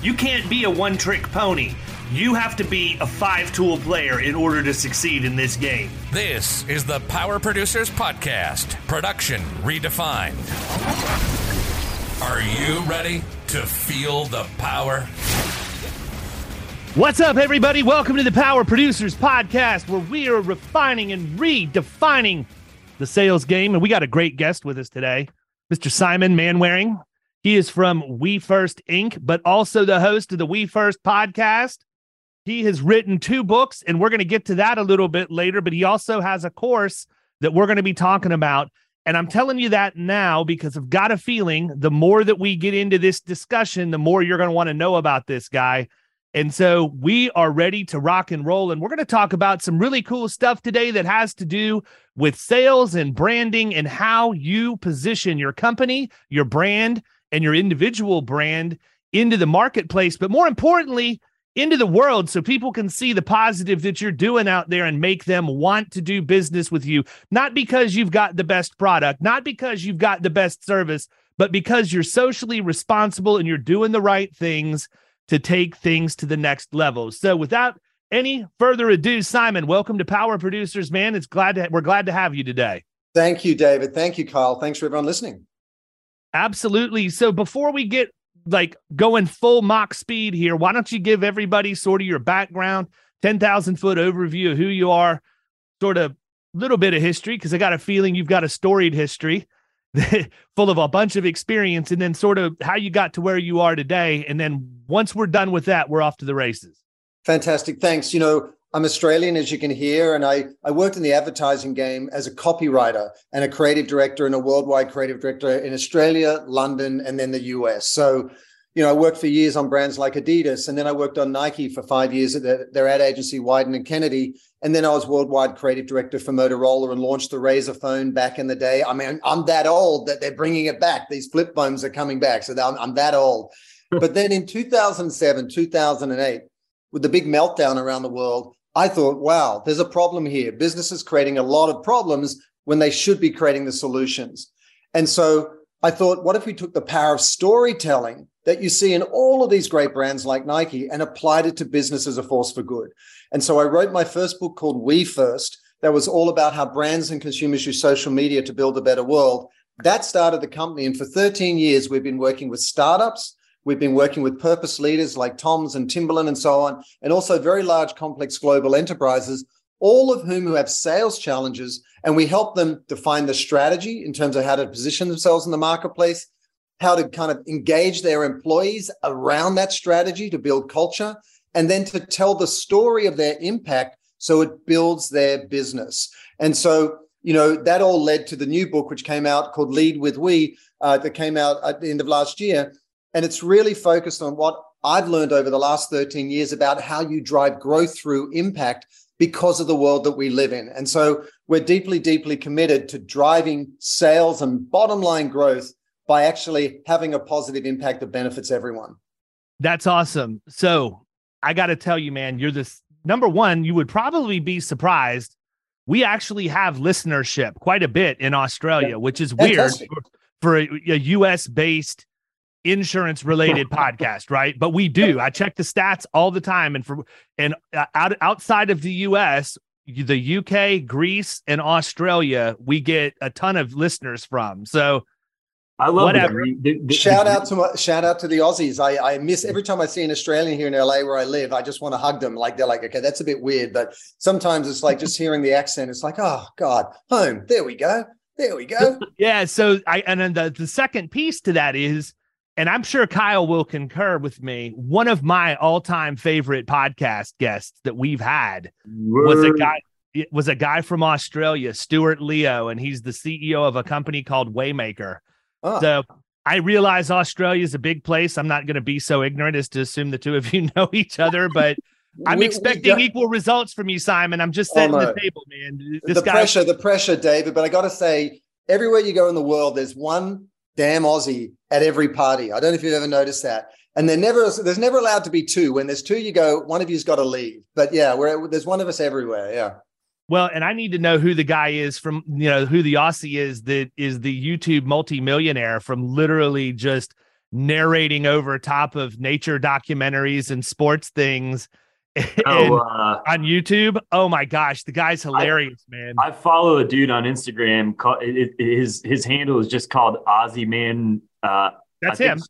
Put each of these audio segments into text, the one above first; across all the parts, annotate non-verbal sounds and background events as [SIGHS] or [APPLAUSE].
You can't be a one trick pony. You have to be a five tool player in order to succeed in this game. This is the Power Producers Podcast, production redefined. Are you ready to feel the power? What's up, everybody? Welcome to the Power Producers Podcast, where we are refining and redefining the sales game. And we got a great guest with us today, Mr. Simon Mainwaring. He is from We First Inc., but also the host of the We First podcast. He has written two books, and we're going to get to that a little bit later, but he also has a course that we're going to be talking about. And I'm telling you that now because I've got a feeling the more that we get into this discussion, the more you're going to want to know about this guy. And so we are ready to rock and roll. And we're going to talk about some really cool stuff today that has to do with sales and branding and how you position your company, your brand, and your individual brand into the marketplace, but more importantly, into the world so people can see the positive that you're doing out there and make them want to do business with you. Not because you've got the best product, not because you've got the best service, but because you're socially responsible and you're doing the right things to take things to the next level. So without any further ado, Simon, welcome to Power Producers, man. It's glad to we're glad to have you today. Thank you, David. Thank you, Kyle. Thanks for everyone listening. Absolutely. So before we get like going full Mach speed here, why don't you give everybody sort of your background, 10,000 foot overview of who you are, sort of little bit of history, because I got a feeling you've got a storied history [LAUGHS] full of a bunch of experience, and then sort of how you got to where you are today. And then once we're done with that, we're off to the races. Fantastic. Thanks. You know, I'm Australian, as you can hear, and I, I worked in the advertising game as a copywriter and a creative director and a worldwide creative director in Australia, London, and then the US. So, you know, I worked for years on brands like Adidas, and then I worked on Nike for five years at their, their ad agency, Wieden and Kennedy. And then I was worldwide creative director for Motorola and launched the Razr phone back in the day. I mean, I'm that old that they're bringing it back. These flip phones are coming back. So I'm, I'm that old. [LAUGHS] but then in 2007, 2008, with the big meltdown around the world, I thought, wow, there's a problem here. Businesses creating a lot of problems when they should be creating the solutions. And so I thought, what if we took the power of storytelling that you see in all of these great brands like Nike and applied it to business as a force for good? And so I wrote my first book called We First, that was all about how brands and consumers use social media to build a better world. That started the company. And for 13 years, we've been working with startups We've been working with purpose leaders like Toms and Timberland and so on, and also very large, complex global enterprises, all of whom who have sales challenges. And we help them define the strategy in terms of how to position themselves in the marketplace, how to kind of engage their employees around that strategy to build culture, and then to tell the story of their impact so it builds their business. And so, you know, that all led to the new book, which came out called Lead with We, uh, that came out at the end of last year. And it's really focused on what I've learned over the last 13 years about how you drive growth through impact because of the world that we live in. And so we're deeply, deeply committed to driving sales and bottom line growth by actually having a positive impact that benefits everyone. That's awesome. So I got to tell you, man, you're this number one, you would probably be surprised. We actually have listenership quite a bit in Australia, yeah. which is weird for, for a, a US based insurance related podcast, right? But we do. I check the stats all the time, and for and uh, out, outside of the U.S., the UK, Greece, and Australia, we get a ton of listeners from. So I love Whatever. it. The- the- Shout the- out to my, shout out to the Aussies. I, I miss every time I see an Australian here in LA where I live. I just want to hug them. Like they're like, okay, that's a bit weird, but sometimes it's like just hearing the accent. It's like, oh God, home. There we go. There we go. [LAUGHS] Yeah. So I and then the, the second piece to that is, and I'm sure Kyle will concur with me, one of my all-time favorite podcast guests that we've had was a guy it was a guy from Australia, Stuart Leo, and he's the CEO of a company called Waymaker. Oh, So I realize Australia is a big place. I'm not going to be so ignorant as to assume the two of you [LAUGHS] know each other, but I'm we- we expecting got- equal results from you, Simon. I'm just Oh, setting no. the table, man. This the guy, pressure, the pressure, David. But I got to say, everywhere you go in the world, there's one damn Aussie at every party. I don't know if you've ever noticed that. And there never, there's never allowed to be two. When there's two, you go, one of you's got to leave. But yeah, we're, there's one of us everywhere. Yeah. well, and I need to know who the guy is from, you know, who the Aussie is that is the YouTube multimillionaire from literally just narrating over top of nature documentaries and sports things [LAUGHS] Oh, uh, on YouTube. Oh my gosh, the guy's hilarious, man. I follow a dude on Instagram. Called, it, it- his his handle is just called Ozzy Man. Uh, That's I think- him.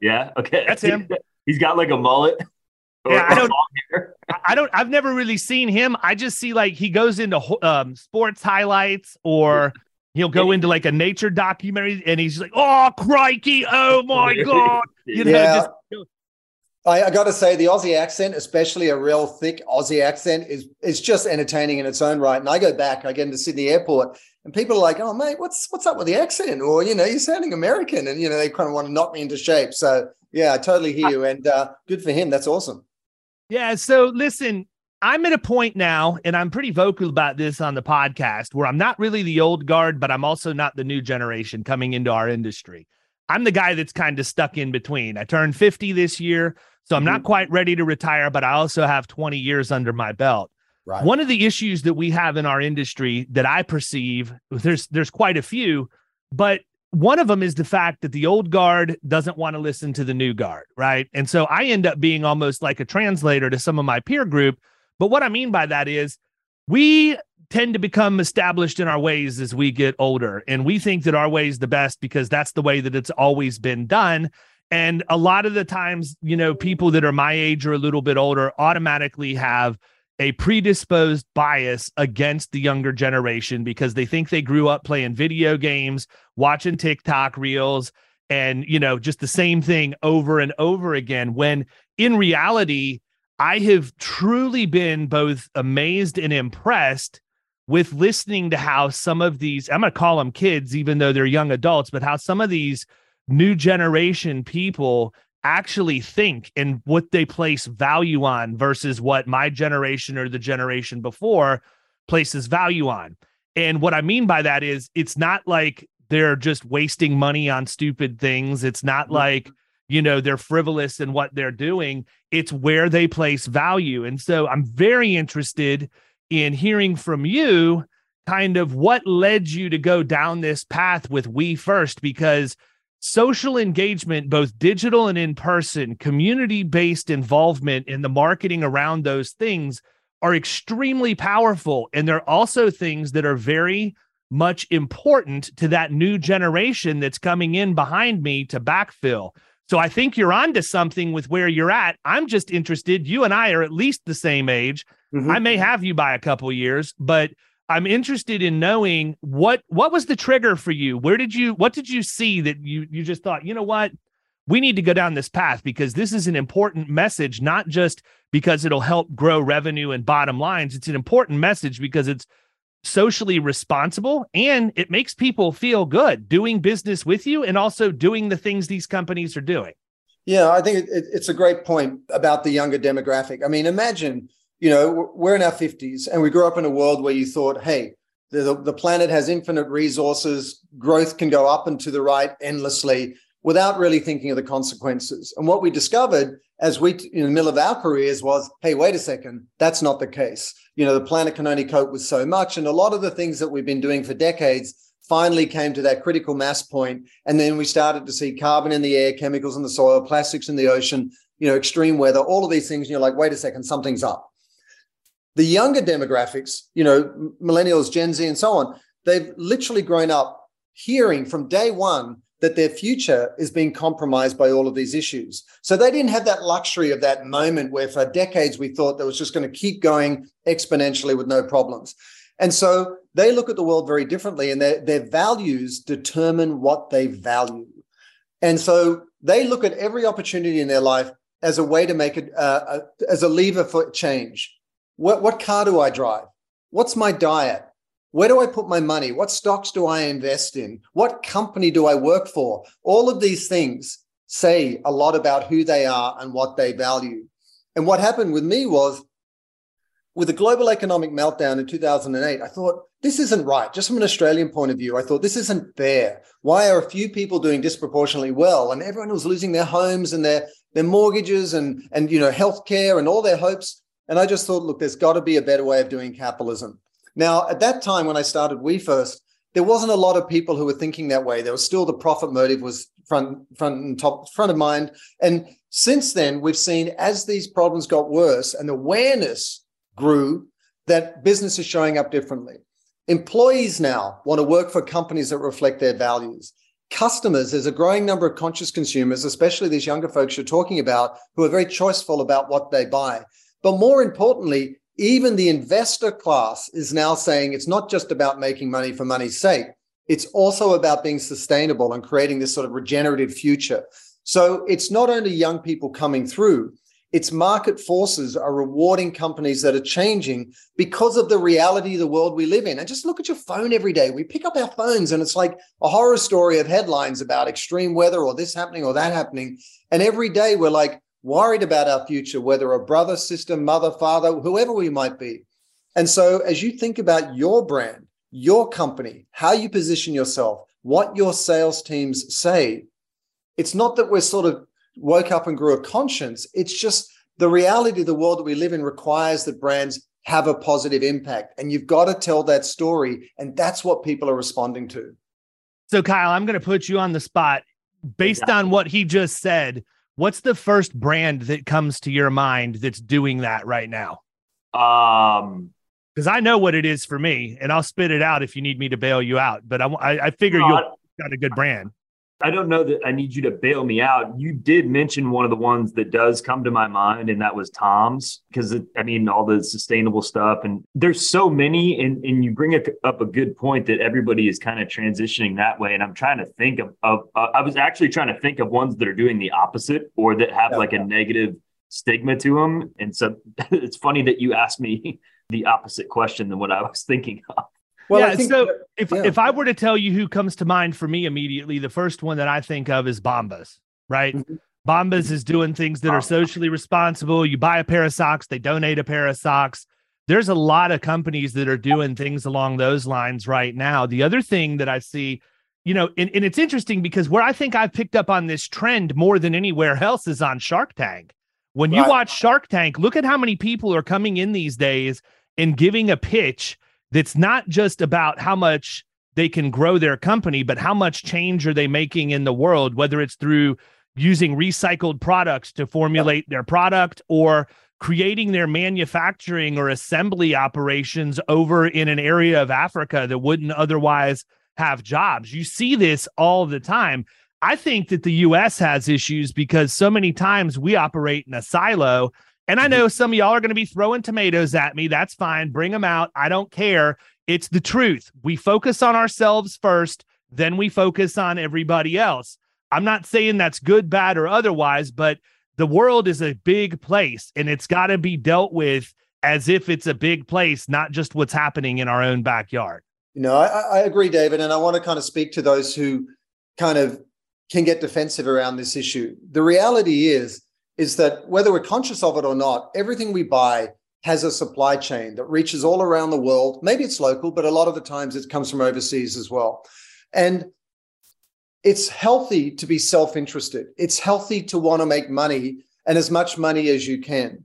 Yeah. Okay. That's him. [LAUGHS] He's got like a mullet. [LAUGHS] Yeah, I don't-. I- I don't. I've never really seen him. I just see like he goes into um, sports highlights, or he'll go into like a nature documentary, and he's like, "Oh crikey! Oh my god!" You know, Yeah. just I, I got to say, the Aussie accent, especially a real thick Aussie accent, is is just entertaining in its own right. And I go back, I get into Sydney Airport, and people are like, "Oh, mate, what's what's up with the accent?" Or you know, you're sounding American, and you know, they kind of want to knock me into shape. So yeah, I totally hear you, and uh, good for him. That's awesome. yeah. So listen, I'm at a point now, and I'm pretty vocal about this on the podcast, where I'm not really the old guard, but I'm also not the new generation coming into our industry. I'm the guy that's kind of stuck in between. I turned 50 this year, so I'm not mm-hmm. quite ready to retire, but I also have 20 years under my belt. Right. One of the issues that we have in our industry that I perceive, there's there's quite a few, but one of them is the fact that the old guard doesn't want to listen to the new guard, right? And so I end up being almost like a translator to some of my peer group. But what I mean by that is we tend to become established in our ways as we get older and we think that our way is the best because that's the way that it's always been done and a lot of the times you know people that are my age or a little bit older automatically have a predisposed bias against the younger generation because they think they grew up playing video games watching TikTok reels and you know just the same thing over and over again. When in reality I have truly been both amazed and impressed with listening to how some of these, I'm going to call them kids, even though they're young adults, but how some of these new generation people actually think and what they place value on versus what my generation or the generation before places value on. And what I mean by that is it's not like they're just wasting money on stupid things. It's not mm-hmm. like, you know, they're frivolous in what they're doing. It's where they place value. And so I'm very interested in hearing from you kind of what led you to go down this path with We First, because social engagement, both digital and in person, community based involvement in the marketing around those things are extremely powerful. And they're also things that are very much important to that new generation that's coming in behind me to backfill. So I think you're onto something with where you're at. I'm just interested. You and I are at least the same age. Mhm. I may have you by a couple years, but I'm interested in knowing what what was the trigger for you? Where did you what did you see that you you just thought, you know what? We need to go down this path because this is an important message, not just because it'll help grow revenue and bottom lines. It's an important message because it's socially responsible and it makes people feel good doing business with you and also doing the things these companies are doing. Yeah, I think it, it, it's a great point about the younger demographic. I mean, imagine, you know, we're in our 50s and we grew up in a world where you thought, hey, the, the planet has infinite resources, growth can go up and to the right endlessly without really thinking of the consequences. And what we discovered as we, in the middle of our careers, was hey, wait a second, that's not the case. You know, the planet can only cope with so much. And a lot of the things that we've been doing for decades finally came to that critical mass point and then we started to see carbon in the air chemicals in the soil plastics in the ocean you know extreme weather all of these things and you're like wait a second something's up The younger demographics, you know, millennials, Gen Z, and so on, they've literally grown up hearing from day one that their future is being compromised by all of these issues. So they didn't have that luxury of that moment where for decades we thought that was just going to keep going exponentially with no problems. And so they look at the world very differently and their, their values determine what they value. And so they look at every opportunity in their life as a way to make it uh, as a lever for change. What, what car do I drive? What's my diet? Where do I put my money? What stocks do I invest in? What company do I work for? All of these things say a lot about who they are and what they value. And what happened with me was with the global economic meltdown in 2008, I thought, this isn't right. Just from an Australian point of view, I thought, this isn't fair. Why are a few people doing disproportionately well and everyone was losing their homes and their, their mortgages and, and, you know, healthcare and all their hopes? And I just thought, look, there's got to be a better way of doing capitalism. Now, at that time when I started We First, there wasn't a lot of people who were thinking that way. There was still the profit motive was front, front and top, front of mind. And since then, we've seen as these problems got worse and awareness grew, that business is showing up differently. Employees now want to work for companies that reflect their values. Customers, there's a growing number of conscious consumers, especially these younger folks you're talking about, who are very choiceful about what they buy. But more importantly, even the investor class is now saying it's not just about making money for money's sake. It's also about being sustainable and creating this sort of regenerative future. So it's not only young people coming through, it's market forces are rewarding companies that are changing because of the reality of the world we live in. And just look at your phone every day. We pick up our phones and it's like a horror story of headlines about extreme weather or this happening or that happening. And every day we're like, worried about our future, whether a brother, sister, mother, father, whoever we might be. And so, as you think about your brand, your company, how you position yourself, what your sales teams say, it's not that we're sort of woke up and grew a conscience. It's just the reality of the world that we live in requires that brands have a positive impact. And you've got to tell that story. And that's what people are responding to. So, Kyle, I'm going to put you on the spot based on what he just said What's the first brand that comes to your mind that's doing that right now? Um, because I know what it is for me, and I'll spit it out if you need me to bail you out. But I, I, I figure you've got a good brand. I don't know that I need you to bail me out. You did mention one of the ones that does come to my mind, and that was Toms, because I mean, all the sustainable stuff, and there's so many, and, and you bring up a good point that everybody is kind of transitioning that way. And I'm trying to think of, of uh, I was actually trying to think of ones that are doing the opposite or that have yeah, like yeah. a negative stigma to them. And so [LAUGHS] it's funny that you asked me [LAUGHS] the opposite question than what I was thinking of. Well, yeah. Think, so if yeah. if I were to tell you who comes to mind for me immediately, the first one that I think of is Bombas, right? Mm-hmm. Bombas is doing things that are socially responsible. You buy a pair of socks, they donate a pair of socks. There's a lot of companies that are doing things along those lines right now. The other thing that I see, you know, and, and it's interesting because where I think I've picked up on this trend more than anywhere else is on Shark Tank. When you right. watch Shark Tank, look at how many people are coming in these days and giving a pitch that's not just about how much they can grow their company, but how much change are they making in the world, whether it's through using recycled products to formulate their product or creating their manufacturing or assembly operations over in an area of Africa that wouldn't otherwise have jobs. You see this all the time. I think that the US has issues because so many times we operate in a silo and I mm-hmm. know some of y'all are going to be throwing tomatoes at me. That's fine. Bring them out. I don't care. It's the truth. We focus on ourselves first, then we focus on everybody else. I'm not saying that's good, bad, or otherwise, but the world is a big place and it's got to be dealt with as if it's a big place, not just what's happening in our own backyard. You know, I, I agree, David. And I want to kind of speak to those who kind of can get defensive around this issue. The reality is, is that whether we're conscious of it or not, everything we buy has a supply chain that reaches all around the world. Maybe it's local, but a lot of the times it comes from overseas as well. And it's healthy to be self interested. It's healthy to want to make money and as much money as you can.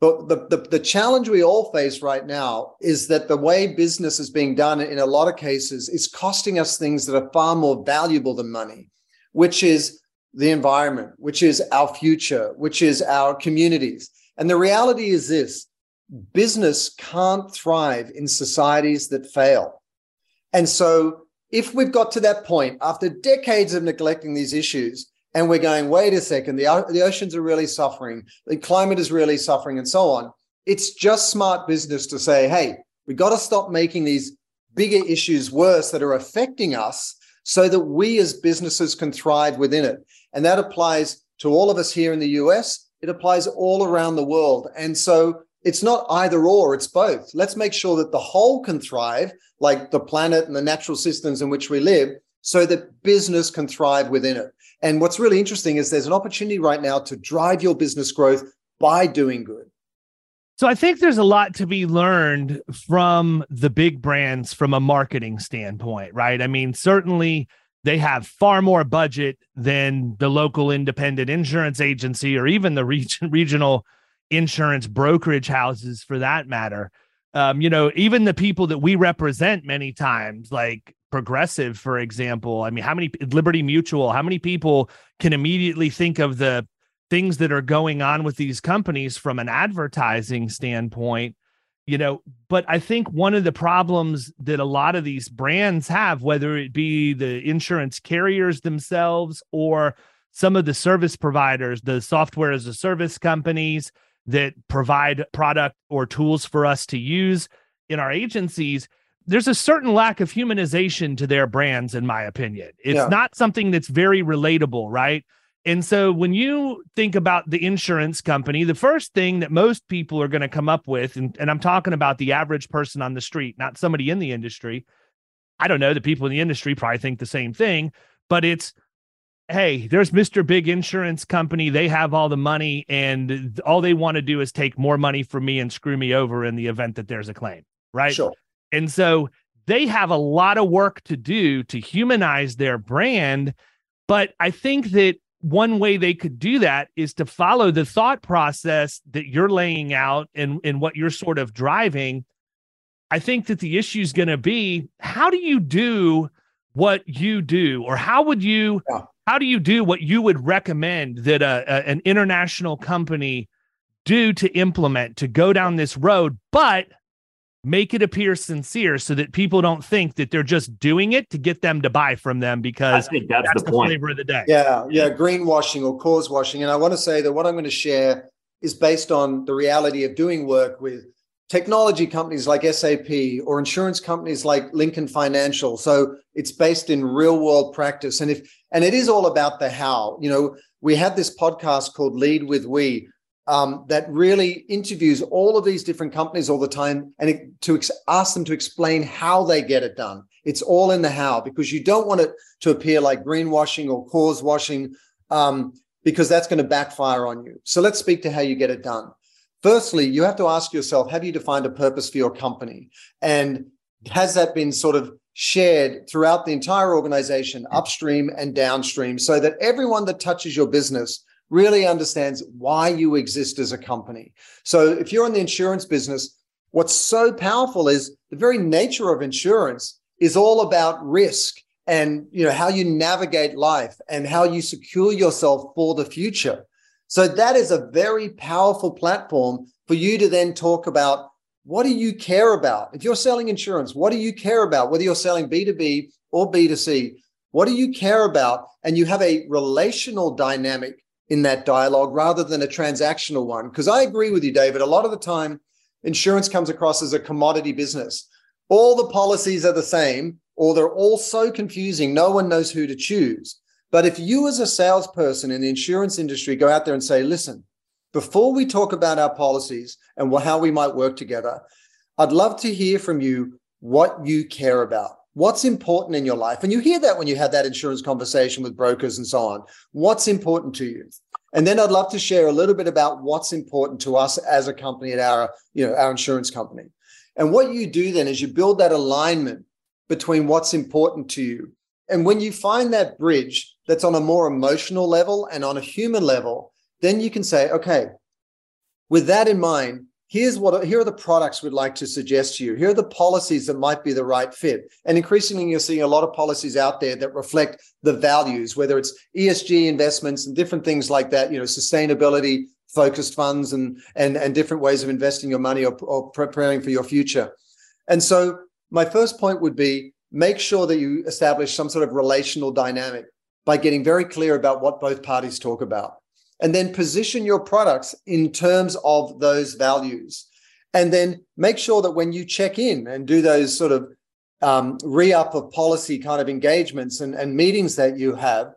But the, the, the, challenge we all face right now is that the way business is being done in a lot of cases is costing us things that are far more valuable than money, which is the environment, which is our future, which is our communities. And the reality is this business can't thrive in societies that fail. And so, if we've got to that point after decades of neglecting these issues, and we're going, wait a second, the, the oceans are really suffering, the climate is really suffering, and so on, it's just smart business to say, hey, we've got to stop making these bigger issues worse that are affecting us so that we as businesses can thrive within it. And that applies to all of us here in the US. It applies all around the world. And so it's not either or, it's both. Let's make sure that the whole can thrive, like the planet and the natural systems in which we live, so that business can thrive within it. And what's really interesting is there's an opportunity right now to drive your business growth by doing good. So I think there's a lot to be learned from the big brands from a marketing standpoint, right? I mean, certainly they have far more budget than the local independent insurance agency or even the region, [LAUGHS] regional insurance brokerage houses for that matter. Um, you know, even the people that we represent many times, like Progressive, for example. I mean, how many Liberty Mutual, how many people can immediately think of the things that are going on with these companies from an advertising standpoint? You know, but I think one of the problems that a lot of these brands have, whether it be the insurance carriers themselves or some of the service providers, the software as a service companies, that provide product or tools for us to use in our agencies there's a certain lack of humanization to their brands in my opinion it's yeah. not something that's very relatable right and so when you think about the insurance company the first thing that most people are going to come up with and, and i'm talking about the average person on the street not somebody in the industry i don't know the people in the industry probably think the same thing but it's hey, there's Mr. Big Insurance Company. They have all the money, and all they want to do is take more money from me and screw me over in the event that there's a claim, right? Sure. And so they have a lot of work to do to humanize their brand. But I think that one way they could do that is to follow the thought process that you're laying out and, and what you're sort of driving. I think that the issue is going to be how do you do what you do, or how would you yeah. how do you do what you would recommend that a, a, an international company do to implement to go down this road, but make it appear sincere so that people don't think that they're just doing it to get them to buy from them because I think that's, that's the, the point. flavor of the day. Yeah, yeah, greenwashing or cause washing. And I want to say that what I'm going to share is based on the reality of doing work with technology companies like SAP or insurance companies like Lincoln Financial. So it's based in real world practice. And if and it is all about the how. You know, we had this podcast called Lead with We um, that really interviews all of these different companies all the time and it, to ex- ask them to explain how they get it done. It's all in the how because you don't want it to appear like greenwashing or cause washing um, because that's going to backfire on you. So let's speak to how you get it done. Firstly, you have to ask yourself have you defined a purpose for your company? And has that been sort of shared throughout the entire organization, upstream and downstream, so that everyone that touches your business really understands why you exist as a company? So if you're in the insurance business, what's so powerful is the very nature of insurance is all about risk and you know how you navigate life and how you secure yourself for the future so that is a very powerful platform for you to then talk about what do you care about? If you're selling insurance, what do you care about? Whether you're selling B2B or B2C, what do you care about? And you have a relational dynamic in that dialogue rather than a transactional one. Because I agree with you, David. A lot of the time, insurance comes across as a commodity business. All the policies are the same, or they're all so confusing, no one knows who to choose. But if you, as a salesperson in the insurance industry, go out there and say, listen, before we talk about our policies and how we might work together, I'd love to hear from you what you care about. What's important in your life? And you hear that when you have that insurance conversation with brokers and so on. What's important to you? And then I'd love to share a little bit about what's important to us as a company at our, you know, our insurance company. And what you do then is you build that alignment between what's important to you. And when you find that bridge, that's on a more emotional level and on a human level, then you can say, okay, with that in mind, here's what here are the products we'd like to suggest to you. Here are the policies that might be the right fit. And increasingly, you're seeing a lot of policies out there that reflect the values, whether it's ESG investments and different things like that, you know, sustainability, focused funds and and and different ways of investing your money or, or preparing for your future. And so my first point would be make sure that you establish some sort of relational dynamic by getting very clear about what both parties talk about. And then position your products in terms of those values. And then make sure that when you check in and do those sort of um, re up of policy kind of engagements and, and meetings that you have,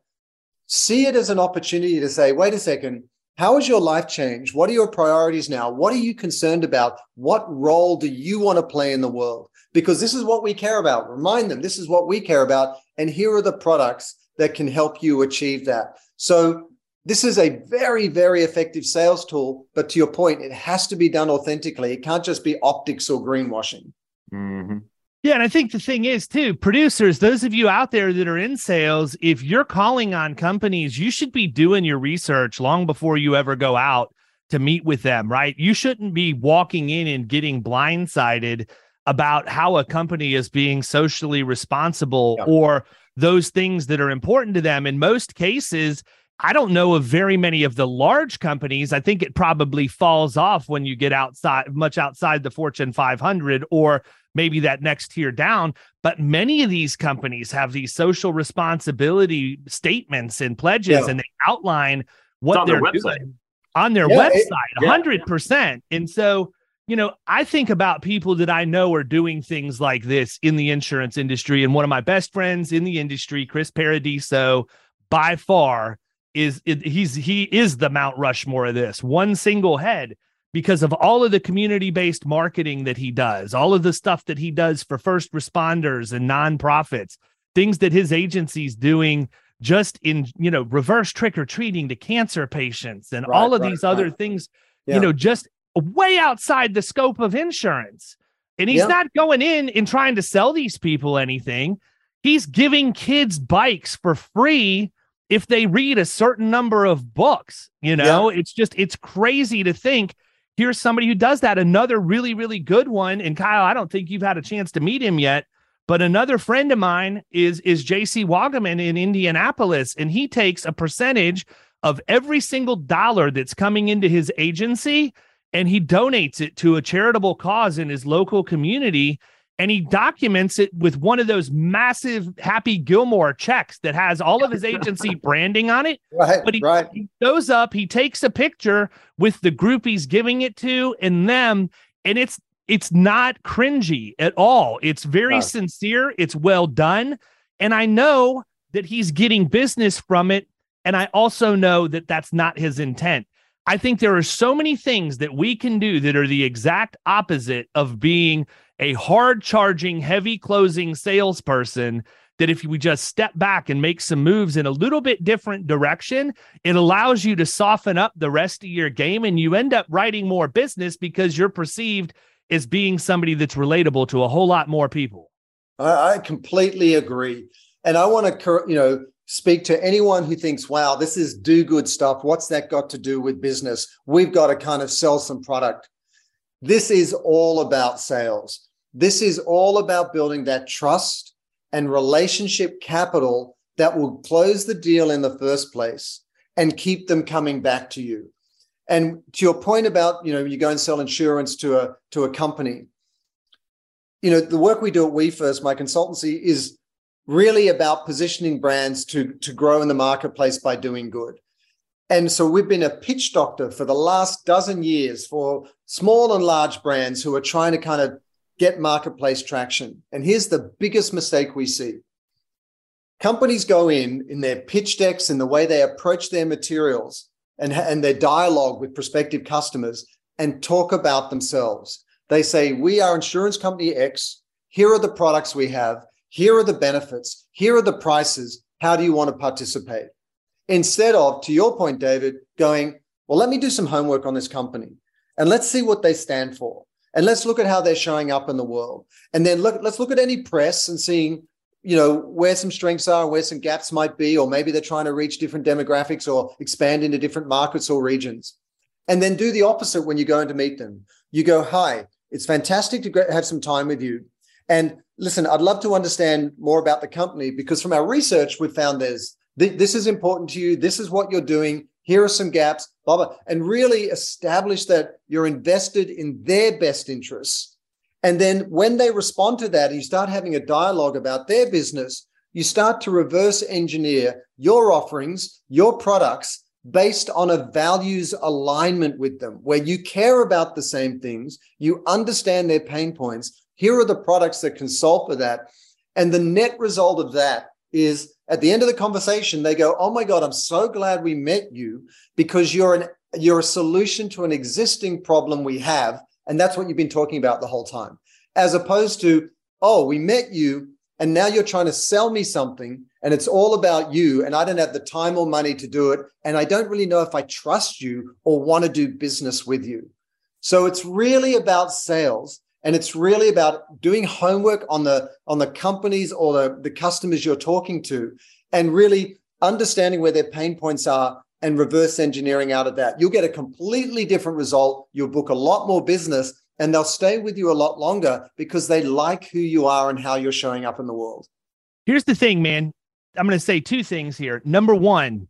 see it as an opportunity to say, wait a second, how has your life changed? What are your priorities now? What are you concerned about? What role do you want to play in the world? Because this is what we care about. Remind them this is what we care about. And here are the products that can help you achieve that. So this is a very, very effective sales tool. But to your point, it has to be done authentically. It can't just be optics or greenwashing. Mm-hmm. Yeah, and I think the thing is too, producers, those of you out there that are in sales, if you're calling on companies, you should be doing your research long before you ever go out to meet with them, right? You shouldn't be walking in and getting blindsided about how a company is being socially responsible yep. or those things that are important to them. In most cases, I don't know of very many of the large companies. I think it probably falls off when you get outside, much outside the Fortune 500 or maybe that next tier down. But many of these companies have these social responsibility statements and pledges, yeah. and they outline what they're doing on their yeah, website, hundred yeah, percent. And so, you know, I think about people that I know are doing things like this in the insurance industry, and one of my best friends in the industry, Chris Paradiso, by far is he's he is the Mount Rushmore of this one single head because of all of the community based marketing that he does, all of the stuff that he does for first responders and nonprofits, things that his agency's doing just in, you know, reverse trick or treating to cancer patients and right, all of right, these right. other things, yeah. you know, just way outside the scope of insurance. And he's yeah. not going in and trying to sell these people anything. He's giving kids bikes for free if they read a certain number of books. You know, yeah. it's just, it's crazy to think here's somebody who does that. Another really, really good one. And Kyle, I don't think you've had a chance to meet him yet, but another friend of mine is is JC Wagaman in Indianapolis, and he takes a percentage of every single dollar that's coming into his agency and he donates it to a charitable cause in his local community and he documents it with one of those massive Happy Gilmore checks that has all of his agency [LAUGHS] branding on it. Right. But he, right. he goes up, he takes a picture with the group he's giving it to and them, and it's it's not cringy at all. It's very sincere. It's well done, and I know that he's getting business from it. And I also know that that's not his intent. I think there are so many things that we can do that are the exact opposite of being a hard charging, heavy closing salesperson that if we just step back and make some moves in a little bit different direction, it allows you to soften up the rest of your game and you end up writing more business because you're perceived as being somebody that's relatable to a whole lot more people. I, I completely agree. And I want to, you know, speak to anyone who thinks, wow, this is do good stuff. What's that got to do with business? We've got to kind of sell some product. This is all about sales. This is all about building that trust and relationship capital that will close the deal in the first place and keep them coming back to you. And to your point about, you know, you go and sell insurance to a to a company. You know, the work we do at We First, my consultancy, is really about positioning brands to, to grow in the marketplace by doing good. And so we've been a pitch doctor for the last dozen years for small and large brands who are trying to kind of get marketplace traction. And here's the biggest mistake we see companies go in in their pitch decks and the way they approach their materials and, and their dialogue with prospective customers and talk about themselves. They say, We are insurance company X. Here are the products we have. Here are the benefits. Here are the prices. How do you want to participate? Instead of, to your point, David, going, well, let me do some homework on this company and let's see what they stand for. And let's look at how they're showing up in the world. And then look, let's look at any press and seeing, you know, where some strengths are where some gaps might be, or maybe they're trying to reach different demographics or expand into different markets or regions. And then do the opposite when you go in to meet them. You go, hi, it's fantastic to have some time with you. And listen, I'd love to understand more about the company because from our research, we've found there's this is important to you. This is what you're doing. Here are some gaps, blah, blah, and really establish that you're invested in their best interests. And then when they respond to that, you start having a dialogue about their business, you start to reverse engineer your offerings, your products based on a values alignment with them, where you care about the same things, you understand their pain points. Here are the products that can solve for that. And the net result of that is at the end of the conversation, they go, Oh my God, I'm so glad we met you because you're an you're a solution to an existing problem we have. And that's what you've been talking about the whole time. As opposed to, oh, we met you and now you're trying to sell me something and it's all about you and I don't have the time or money to do it and I don't really know if I trust you or want to do business with you. So it's really about sales and it's really about doing homework on the on the companies or the, the customers you're talking to and really understanding where their pain points are and reverse engineering out of that. You'll get a completely different result. You'll book a lot more business and they'll stay with you a lot longer because they like who you are and how you're showing up in the world. Here's the thing, man. I'm going to say two things here. Number one,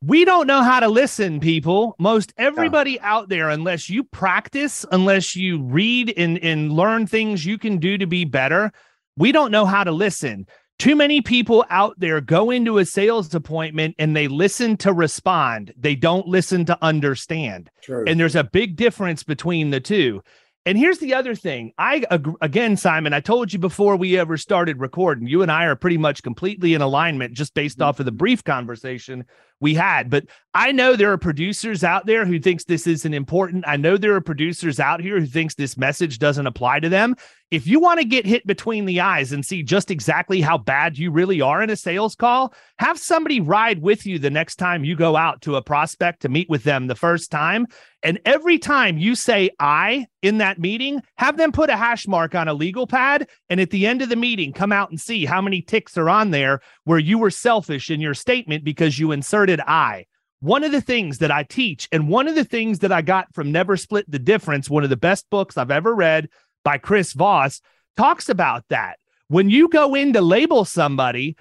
we don't know how to listen, people. Most everybody yeah. out there, unless you practice, unless you read and, and learn things you can do to be better, we don't know how to listen. Too many people out there go into a sales appointment and they listen to respond. They don't listen to understand. True. And there's a big difference between the two. And here's the other thing. I again, Simon, I told you before we ever started recording, you and I are pretty much completely in alignment just based mm-hmm. off of the brief conversation we had. But I know there are producers out there who thinks this isn't important. I know there are producers out here who thinks this message doesn't apply to them. If you want to get hit between the eyes and see just exactly how bad you really are in a sales call, have somebody ride with you the next time you go out to a prospect to meet with them the first time and every time you say I in that meeting, have them put a hash mark on a legal pad. And at the end of the meeting, come out and see how many ticks are on there where you were selfish in your statement because you inserted I. One of the things that I teach, and one of the things that I got from Never Split the Difference, one of the best books I've ever read by Chris Voss, talks about that. When you go in to label somebody,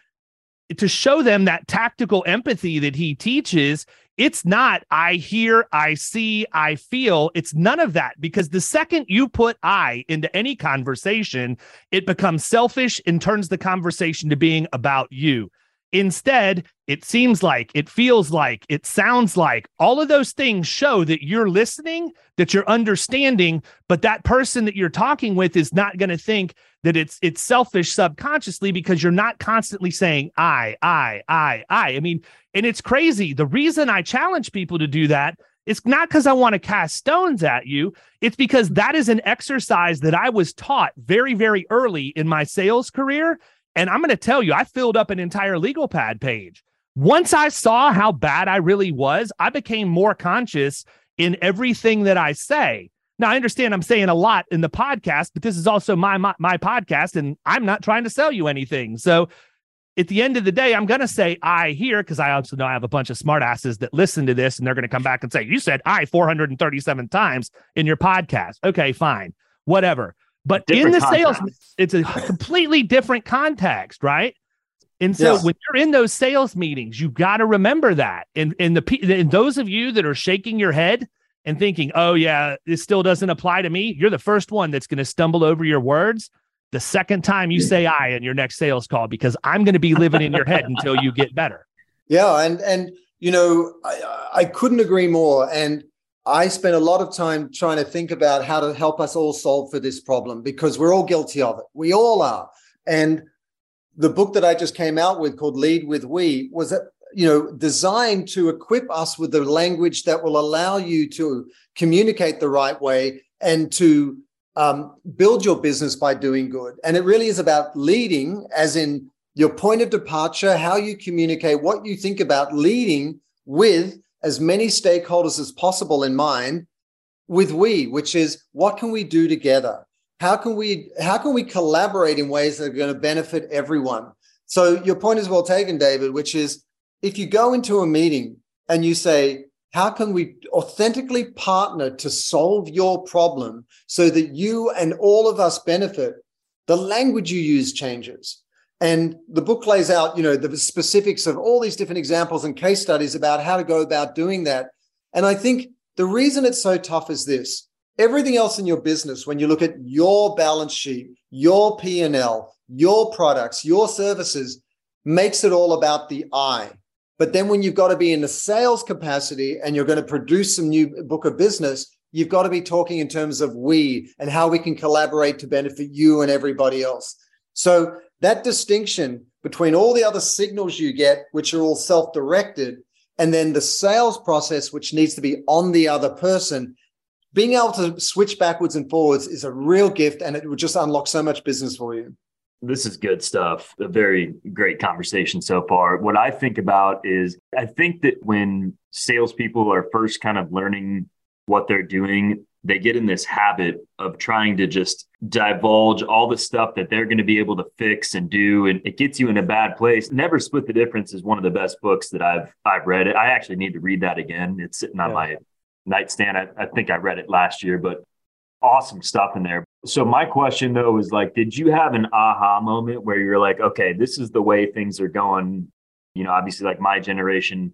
to show them that tactical empathy that he teaches, it's not I hear, I see, I feel. It's none of that because the second you put I into any conversation, it becomes selfish and turns the conversation to being about you. Instead, it seems like, it feels like, it sounds like all of those things show that you're listening, that you're understanding, but that person that you're talking with is not going to think that it's it's selfish subconsciously because you're not constantly saying I, I, I, I. I mean, and it's crazy. The reason I challenge people to do that is not because I want to cast stones at you. It's because that is an exercise that I was taught very, very early in my sales career and I'm going to tell you, I filled up an entire legal pad page. Once I saw how bad I really was, I became more conscious in everything that I say. Now I understand I'm saying a lot in the podcast, but this is also my, my my, podcast, and I'm not trying to sell you anything. So at the end of the day, I'm gonna say I here because I also know I have a bunch of smartasses that listen to this and they're gonna come back and say, You said I 437 times in your podcast. Okay, fine, whatever. But in the sales, it's a [SIGHS] completely different context, right? And so yes. when you're in those sales meetings, you've got to remember that. And and the and those of you that are shaking your head and thinking, "Oh yeah, this still doesn't apply to me," you're the first one that's going to stumble over your words the second time you say "I" in your next sales call because I'm going to be living in your head [LAUGHS] until you get better. Yeah, and and you know, I, I couldn't agree more. And I spent a lot of time trying to think about how to help us all solve for this problem because we're all guilty of it. We all are. And the book that I just came out with called Lead with We was you know designed to equip us with the language that will allow you to communicate the right way and to um, build your business by doing good. And it really is about leading, as in your point of departure, how you communicate, what you think about leading with as many stakeholders as possible in mind with we which is what can we do together? How can we how can we collaborate in ways that are going to benefit everyone? So your point is well taken david which is if you go into a meeting and you say how can we authentically partner to solve your problem so that you and all of us benefit? The language you use changes And the book lays out, you know, the specifics of all these different examples and case studies about how to go about doing that. And I think the reason it's so tough is this. Everything else in your business, when you look at your balance sheet, your P&L, your products, your services, makes it all about the I. But then when you've got to be in the sales capacity and you're going to produce some new book of business, you've got to be talking in terms of we and how we can collaborate to benefit you and everybody else. So that distinction between all the other signals you get, which are all self directed, and then the sales process, which needs to be on the other person, being able to switch backwards and forwards is a real gift and it would just unlock so much business for you. This is good stuff. A very great conversation so far. What I think about is I think that when salespeople are first kind of learning what they're doing, they get in this habit of trying to just divulge all the stuff that they're going to be able to fix and do and it gets you in a bad place never split the difference is one of the best books that i've i've read i actually need to read that again it's sitting on yeah. my nightstand I, I think i read it last year but awesome stuff in there so my question though is like did you have an aha moment where you're like okay this is the way things are going you know obviously like my generation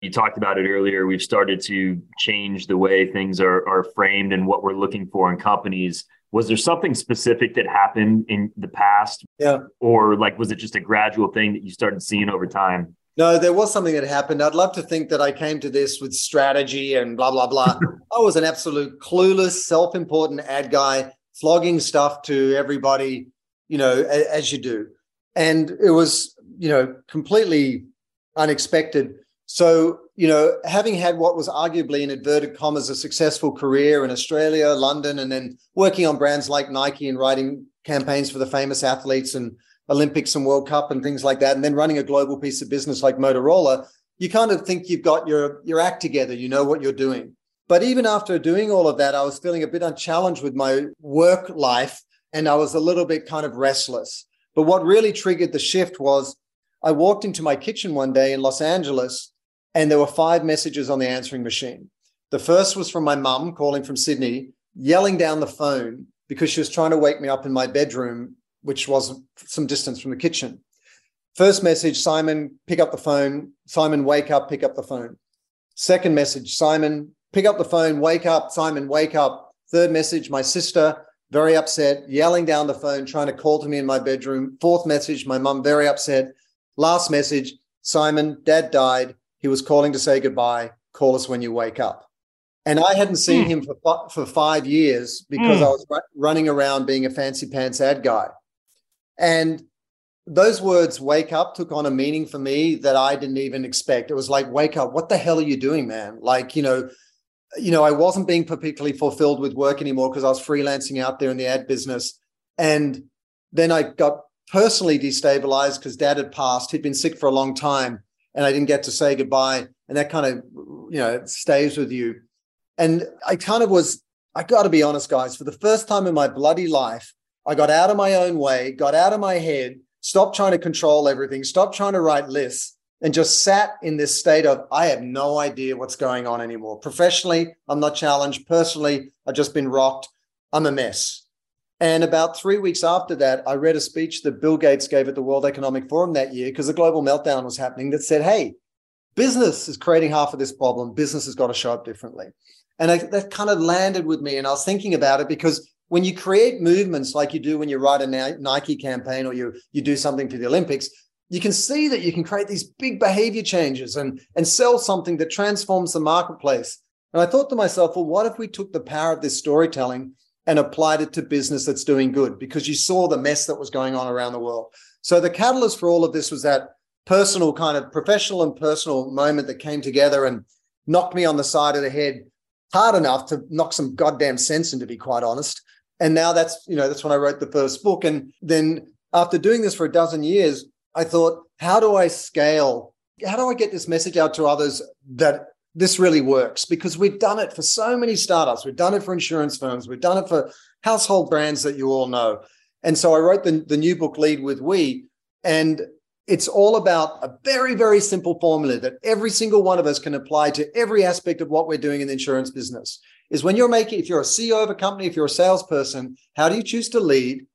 you talked about it earlier. We've started to change the way things are, are framed and what we're looking for in companies. Was there something specific that happened in the past? Yeah. Or like, was it just a gradual thing that you started seeing over time? No, there was something that happened. I'd love to think that I came to this with strategy and blah, blah, blah. [LAUGHS] I was an absolute clueless, self important ad guy, flogging stuff to everybody, you know, as you do. And it was, you know, completely unexpected so, you know, having had what was arguably in inverted commas a successful career in Australia, London, and then working on brands like Nike and writing campaigns for the famous athletes and Olympics and World Cup and things like that, and then running a global piece of business like Motorola, you kind of think you've got your, your act together, you know what you're doing. But even after doing all of that, I was feeling a bit unchallenged with my work life and I was a little bit kind of restless. But what really triggered the shift was I walked into my kitchen one day in Los Angeles and there were five messages on the answering machine. The first was from my mum calling from Sydney, yelling down the phone because she was trying to wake me up in my bedroom, which was some distance from the kitchen. First message, Simon, pick up the phone. Simon, wake up, pick up the phone. Second message, Simon, pick up the phone, wake up. Simon, wake up. Third message, my sister, very upset, yelling down the phone, trying to call to me in my bedroom. Fourth message, my mum, very upset. Last message, Simon, dad died. He was calling to say goodbye. Call us when you wake up. And I hadn't seen mm. him for, for five years because mm. I was running around being a fancy pants ad guy. And those words, wake up, took on a meaning for me that I didn't even expect. It was like, wake up. What the hell are you doing, man? Like, you know, you know, I wasn't being particularly fulfilled with work anymore because I was freelancing out there in the ad business. And then I got personally destabilized because dad had passed. He'd been sick for a long time and I didn't get to say goodbye. And that kind of, you know, stays with you. And I kind of was, I got to be honest, guys, for the first time in my bloody life, I got out of my own way, got out of my head, stopped trying to control everything, stopped trying to write lists, and just sat in this state of, I have no idea what's going on anymore. Professionally, I'm not challenged. Personally, I've just been rocked. I'm a mess. And about three weeks after that, I read a speech that Bill Gates gave at the World Economic Forum that year because the global meltdown was happening that said, hey, business is creating half of this problem. Business has got to show up differently. And I, that kind of landed with me. And I was thinking about it because when you create movements like you do when you write a Nike campaign or you, you do something for the Olympics, you can see that you can create these big behavior changes and, and sell something that transforms the marketplace. And I thought to myself, well, what if we took the power of this storytelling and applied it to business that's doing good because you saw the mess that was going on around the world. So the catalyst for all of this was that personal kind of professional and personal moment that came together and knocked me on the side of the head hard enough to knock some goddamn sense in, to be quite honest. And now that's, you know, that's when I wrote the first book. And then after doing this for a dozen years, I thought, how do I scale? How do I get this message out to others that this really works because we've done it for so many startups. We've done it for insurance firms. We've done it for household brands that you all know. And so I wrote the, the new book, Lead with We. And it's all about a very, very simple formula that every single one of us can apply to every aspect of what we're doing in the insurance business. Is when you're making, if you're a CEO of a company, if you're a salesperson, how do you choose to lead?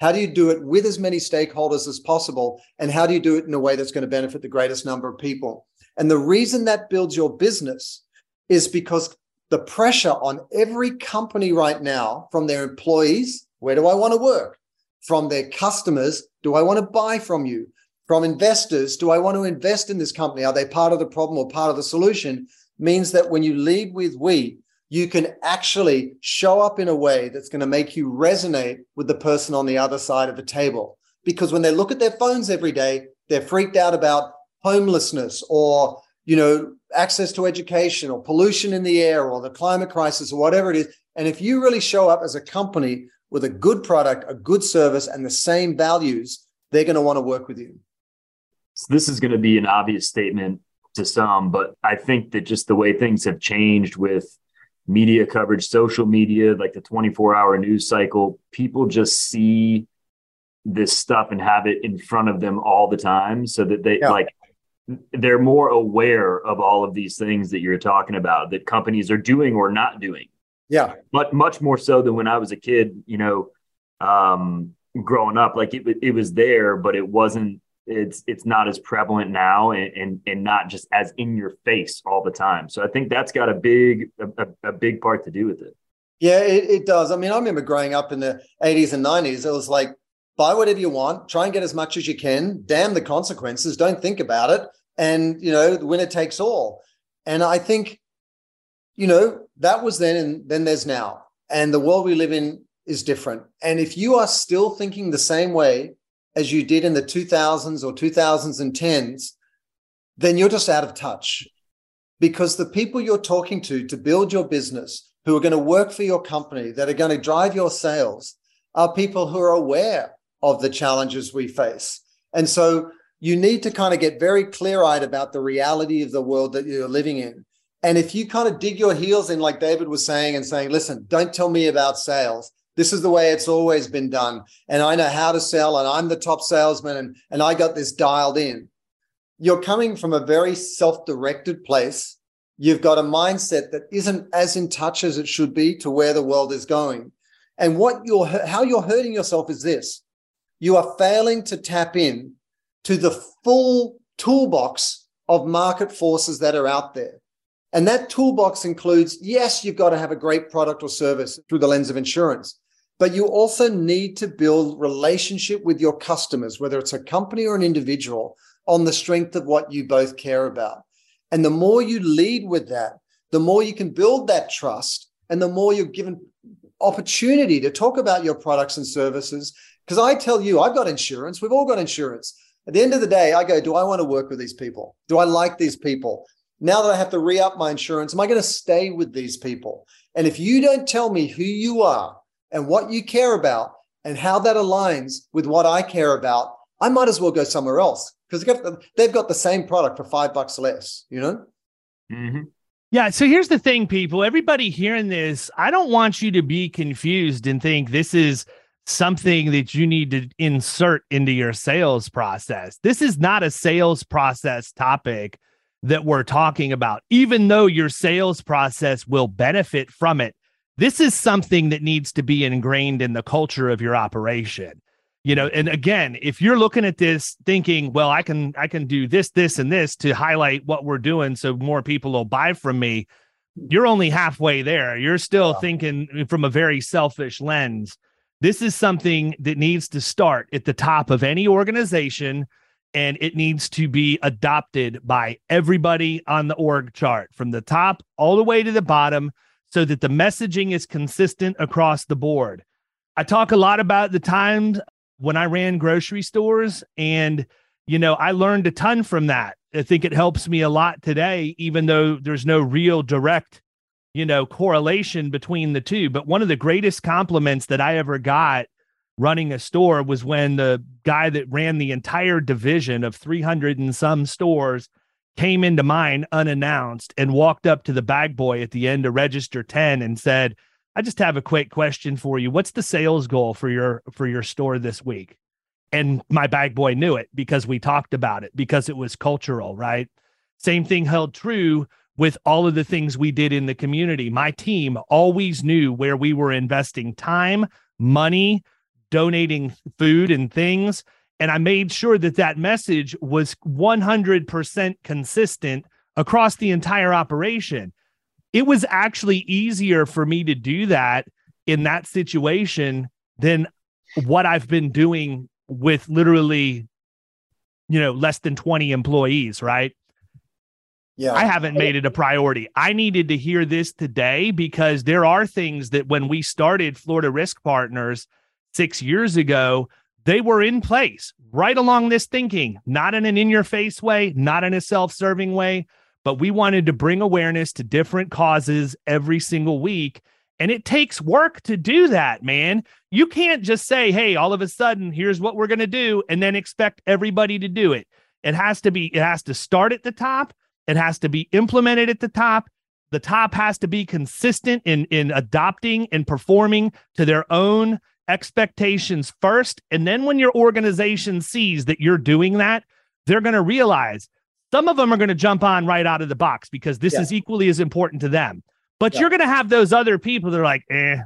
How do you do it with as many stakeholders as possible? And how do you do it in a way that's going to benefit the greatest number of people? And the reason that builds your business is because the pressure on every company right now from their employees, where do I want to work? From their customers, do I want to buy from you? From investors, do I want to invest in this company? Are they part of the problem or part of the solution? Means that when you lead with we, you can actually show up in a way that's going to make you resonate with the person on the other side of the table. Because when they look at their phones every day, they're freaked out about homelessness or, you know, access to education or pollution in the air or the climate crisis or whatever it is. And if you really show up as a company with a good product, a good service, and the same values, they're going to want to work with you. So this is going to be an obvious statement to some, but I think that just the way things have changed with media coverage, social media, like the 24 hour news cycle, people just see this stuff and have it in front of them all the time so that they yeah. like they're more aware of all of these things that you're talking about that companies are doing or not doing. Yeah. But much more so than when I was a kid, you know, um, growing up, like it, it was there, but it wasn't it's it's not as prevalent now and, and and not just as in your face all the time. So I think that's got a big a, a big part to do with it. Yeah, it, it does. I mean, I remember growing up in the 80s and 90s. It was like buy whatever you want, try and get as much as you can, damn the consequences, don't think about it. And you know, the winner takes all. And I think, you know, that was then and then there's now. And the world we live in is different. And if you are still thinking the same way as you did in the 2000s or 2010s, then you're just out of touch. Because the people you're talking to to build your business, who are going to work for your company, that are going to drive your sales, are people who are aware of the challenges we face. And so you need to kind of get very clear eyed about the reality of the world that you're living in. And if you kind of dig your heels in, like David was saying, and saying, listen, don't tell me about sales, this is the way it's always been done. And I know how to sell, and I'm the top salesman, and, and I got this dialed in. You're coming from a very self directed place. You've got a mindset that isn't as in touch as it should be to where the world is going. And what you're, how you're hurting yourself is this you are failing to tap in to the full toolbox of market forces that are out there. And that toolbox includes yes, you've got to have a great product or service through the lens of insurance, but you also need to build relationship with your customers, whether it's a company or an individual, on the strength of what you both care about. And the more you lead with that, the more you can build that trust and the more you're given opportunity to talk about your products and services. Because I tell you, I've got insurance. We've all got insurance. At the end of the day, I go, do I want to work with these people? Do I like these people? Now that I have to re up my insurance, am I going to stay with these people? And if you don't tell me who you are and what you care about and how that aligns with what I care about, I might as well go somewhere else because they've got the same product for five bucks less, you know? Mm-hmm. Yeah. So here's the thing, people. Everybody hearing this, I don't want you to be confused and think this is something that you need to insert into your sales process. This is not a sales process topic that we're talking about, even though your sales process will benefit from it this is something that needs to be ingrained in the culture of your operation you know and again if you're looking at this thinking well i can i can do this this and this to highlight what we're doing so more people will buy from me you're only halfway there you're still yeah. thinking from a very selfish lens this is something that needs to start at the top of any organization and it needs to be adopted by everybody on the org chart from the top all the way to the bottom so that the messaging is consistent across the board. I talk a lot about the times when I ran grocery stores, and you know, I learned a ton from that. I think it helps me a lot today, even though there's no real direct, you know, correlation between the two. But one of the greatest compliments that I ever got running a store was when the guy that ran the entire division of 300 and some stores came into mine unannounced and walked up to the bag boy at the end of register 10 and said, I just have a quick question for you. What's the sales goal for your for your store this week? And my bag boy knew it because we talked about it because it was cultural, right? Same thing held true with all of the things we did in the community. My team always knew where we were investing time, money, donating food and things. And I made sure that that message was 100% consistent across the entire operation. It was actually easier for me to do that in that situation than what I've been doing with literally, you know, less than 20 employees, right? Yeah. I haven't made it a priority. I needed to hear this today because there are things that when we started Florida Risk Partners six years ago, they were in place right along this thinking, not in an in your face way, not in a self serving way, but we wanted to bring awareness to different causes every single week. And it takes work to do that, man. You can't just say, hey, all of a sudden, here's what we're going to do, and then expect everybody to do it. It has to be, it has to start at the top, it has to be implemented at the top. The top has to be consistent in, in adopting and performing to their own expectations first. And then when your organization sees that you're doing that, they're going to realize some of them are going to jump on right out of the box because this yeah. is equally as important to them. But yeah. you're going to have those other people that are like, eh,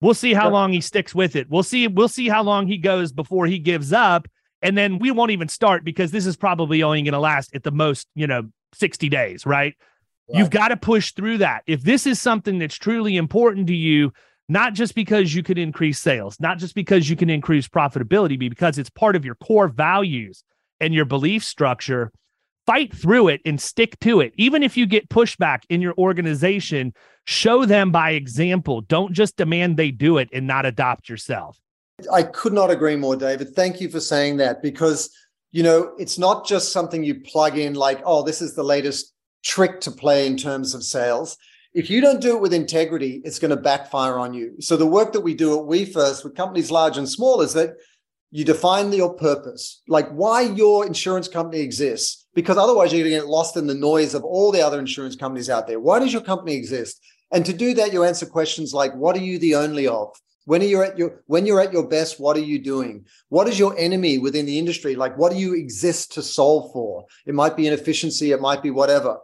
we'll see how long he sticks with it. We'll see, we'll see how long he goes before he gives up. And then we won't even start because this is probably only going to last at the most, you know, 60 days, right? right. You've got to push through that. If this is something that's truly important to you, not just because you can increase sales, not just because you can increase profitability, but because it's part of your core values and your belief structure, fight through it and stick to it. Even if you get pushback in your organization, show them by example. Don't just demand they do it and not adopt yourself. I could not agree more, David. Thank you for saying that because, you know, it's not just something you plug in like, oh, this is the latest trick to play in terms of sales. If you don't do it with integrity, it's going to backfire on you. So the work that we do at We First with companies large and small is that you define your purpose, like why your insurance company exists, because otherwise you're going to get lost in the noise of all the other insurance companies out there. Why does your company exist? And to do that, you answer questions like, what are you the only of? When are you at your when you're at your best, what are you doing? What is your enemy within the industry? Like what do you exist to solve for? It might be inefficiency, it might be whatever.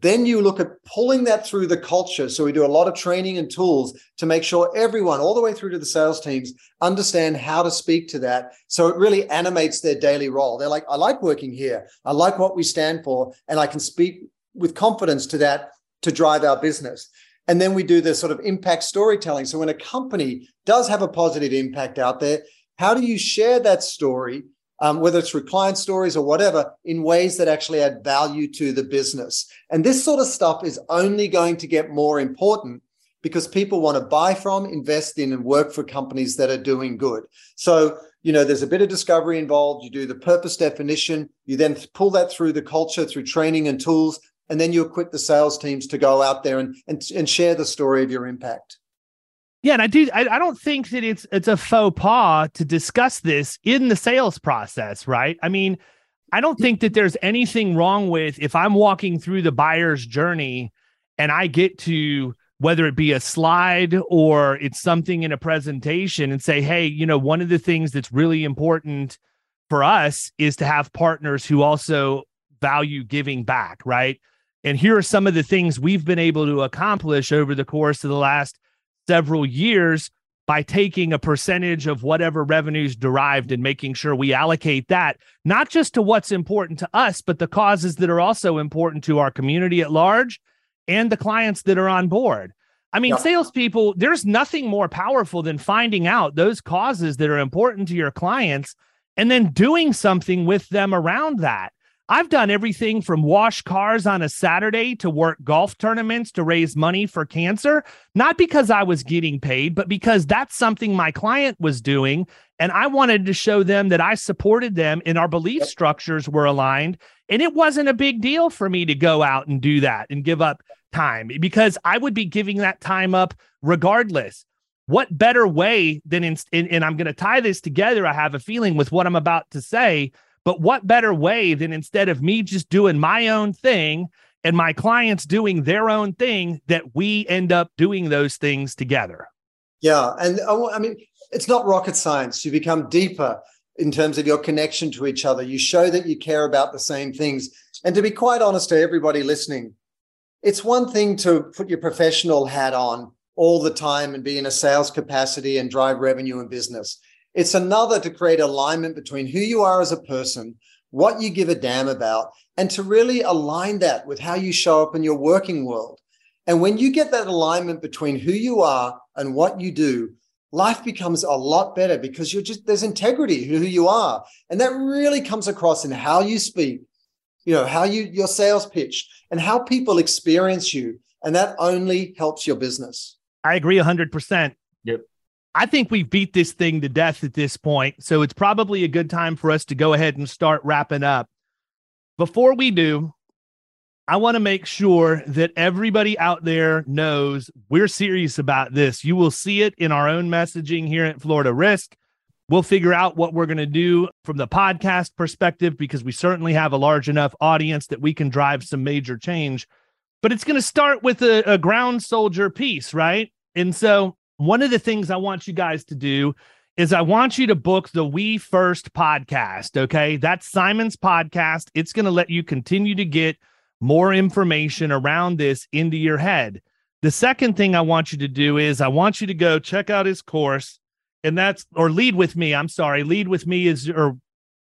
Then you look at pulling that through the culture. So we do a lot of training and tools to make sure everyone, all the way through to the sales teams, understand how to speak to that. So it really animates their daily role. They're like, I like working here. I like what we stand for. And I can speak with confidence to that to drive our business. And then we do this sort of impact storytelling. So when a company does have a positive impact out there, how do you share that story um, whether it's through client stories or whatever, in ways that actually add value to the business. And this sort of stuff is only going to get more important because people want to buy from, invest in, and work for companies that are doing good. So, you know, there's a bit of discovery involved. You do the purpose definition, you then pull that through the culture, through training and tools, and then you equip the sales teams to go out there and, and, and share the story of your impact. Yeah, and I do. I, I don't think that it's it's a faux pas to discuss this in the sales process, right? I mean, I don't think that there's anything wrong with if I'm walking through the buyer's journey and I get to whether it be a slide or it's something in a presentation and say, hey, you know, one of the things that's really important for us is to have partners who also value giving back, right? And here are some of the things we've been able to accomplish over the course of the last several years by taking a percentage of whatever revenues derived and making sure we allocate that not just to what's important to us, but the causes that are also important to our community at large and the clients that are on board. I mean, yeah. salespeople, there's nothing more powerful than finding out those causes that are important to your clients and then doing something with them around that. I've done everything from wash cars on a Saturday to work golf tournaments to raise money for cancer, not because I was getting paid, but because that's something my client was doing. And I wanted to show them that I supported them and our belief structures were aligned. And it wasn't a big deal for me to go out and do that and give up time because I would be giving that time up regardless. What better way than in, and I'm going to tie this together, I have a feeling with what I'm about to say but what better way than instead of me just doing my own thing and my clients doing their own thing that we end up doing those things together? Yeah. And oh, I mean, it's not rocket science. You become deeper in terms of your connection to each other. You show that you care about the same things. And to be quite honest to everybody listening, it's one thing to put your professional hat on all the time and be in a sales capacity and drive revenue and business. It's another to create alignment between who you are as a person, what you give a damn about, and to really align that with how you show up in your working world. And when you get that alignment between who you are and what you do, life becomes a lot better because you're just there's integrity who you are. And that really comes across in how you speak, you know, how you your sales pitch and how people experience you. And that only helps your business. I agree 100%. Yep. I think we've beat this thing to death at this point. So it's probably a good time for us to go ahead and start wrapping up. Before we do, I want to make sure that everybody out there knows we're serious about this. You will see it in our own messaging here at Florida Risk. We'll figure out what we're going to do from the podcast perspective because we certainly have a large enough audience that we can drive some major change. But it's going to start with a, a ground soldier piece, right? And so one of the things I want you guys to do is I want you to book the We First podcast. Okay. That's Simon's podcast. It's going to let you continue to get more information around this into your head. The second thing I want you to do is I want you to go check out his course. And that's, or lead with me. I'm sorry. Lead with me is, or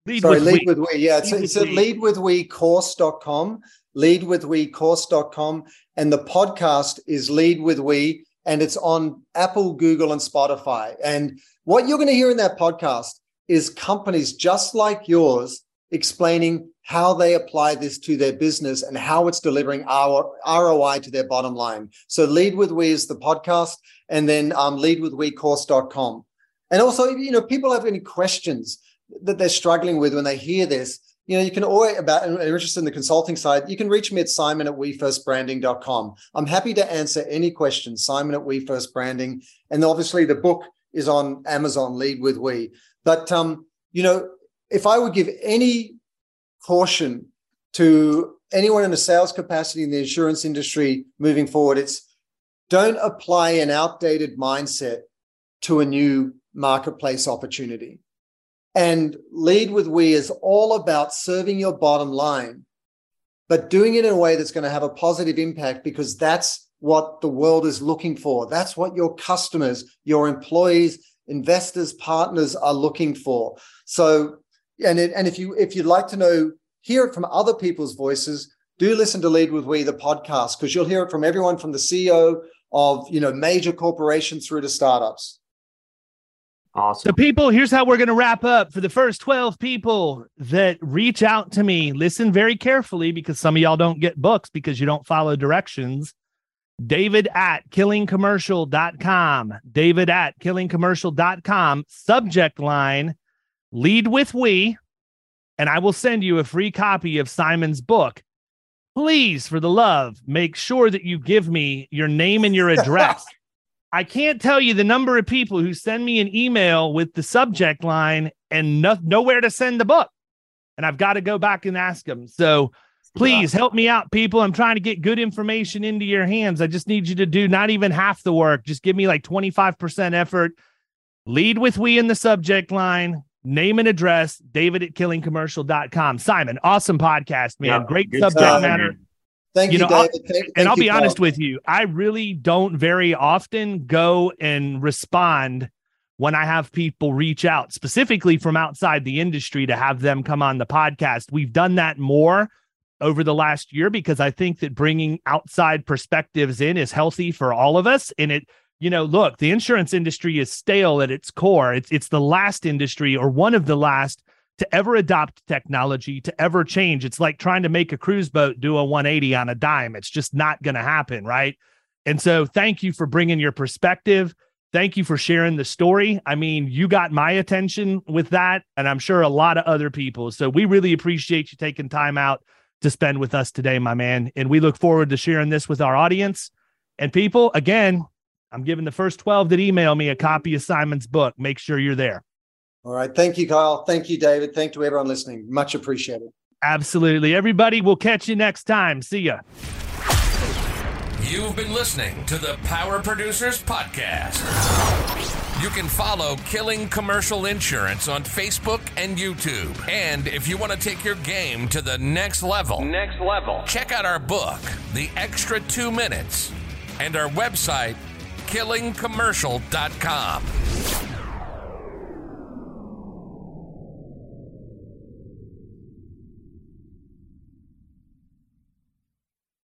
lead sorry, with lead we. with we. Yeah. It's, it's at leadwithwecourse.com, leadwithwecourse.com. And the podcast is Lead With We and it's on Apple, Google, and Spotify. And what you're going to hear in that podcast is companies just like yours explaining how they apply this to their business and how it's delivering our ROI to their bottom line. So Lead with We is the podcast, and then um, leadwithwecourse.com. And also, you know, people have any questions that they're struggling with when they hear this, you know, you can always about and interested in the consulting side, you can reach me at simon at wefirstbranding.com. I'm happy to answer any questions, simon at wefirstbranding. And obviously the book is on Amazon, Lead with We. But um, you know, if I would give any caution to anyone in a sales capacity in the insurance industry moving forward, it's don't apply an outdated mindset to a new marketplace opportunity. And Lead with We is all about serving your bottom line, but doing it in a way that's going to have a positive impact because that's what the world is looking for. That's what your customers, your employees, investors, partners are looking for. So, and it, and if you if you'd like to know, hear it from other people's voices, do listen to Lead with We, the podcast, because you'll hear it from everyone from the CEO of you know major corporations through to startups. Awesome. So, people, here's how we're going to wrap up. For the first 12 people that reach out to me, listen very carefully because some of y'all don't get books because you don't follow directions. David at killingcommercial.com. David at killingcommercial.com. Subject line lead with we, and I will send you a free copy of Simon's book. Please, for the love, make sure that you give me your name and your address. [LAUGHS] I can't tell you the number of people who send me an email with the subject line and no, nowhere to send the book. And I've got to go back and ask them. So please help me out, people. I'm trying to get good information into your hands. I just need you to do not even half the work. Just give me like 25% effort. Lead with we in the subject line, name and address, david at killingcommercial.com. Simon, awesome podcast, man. Yeah, Great subject stuff, matter. Man. Thank you, you know, David. Thank, and thank I'll be Paul. honest with you, I really don't very often go and respond when I have people reach out specifically from outside the industry to have them come on the podcast. We've done that more over the last year because I think that bringing outside perspectives in is healthy for all of us. And it, you know, look, the insurance industry is stale at its core. It's it's the last industry or one of the last to ever adopt technology, to ever change. It's like trying to make a cruise boat do a 180 on a dime. It's just not going to happen. Right. And so thank you for bringing your perspective. Thank you for sharing the story. I mean, you got my attention with that, and I'm sure a lot of other people. So we really appreciate you taking time out to spend with us today, my man. And we look forward to sharing this with our audience. And people, again, I'm giving the first 12 that email me a copy of Simon's book. Make sure you're there. All right. Thank you, Kyle. Thank you, David. Thank you, everyone listening. Much appreciated. Absolutely. Everybody, we'll catch you next time. See ya. You've been listening to the Power Producers Podcast. You can follow Killing Commercial Insurance on Facebook and YouTube. And if you want to take your game to the next level, next level, check out our book, The Extra Two Minutes, and our website, killingcommercial.com.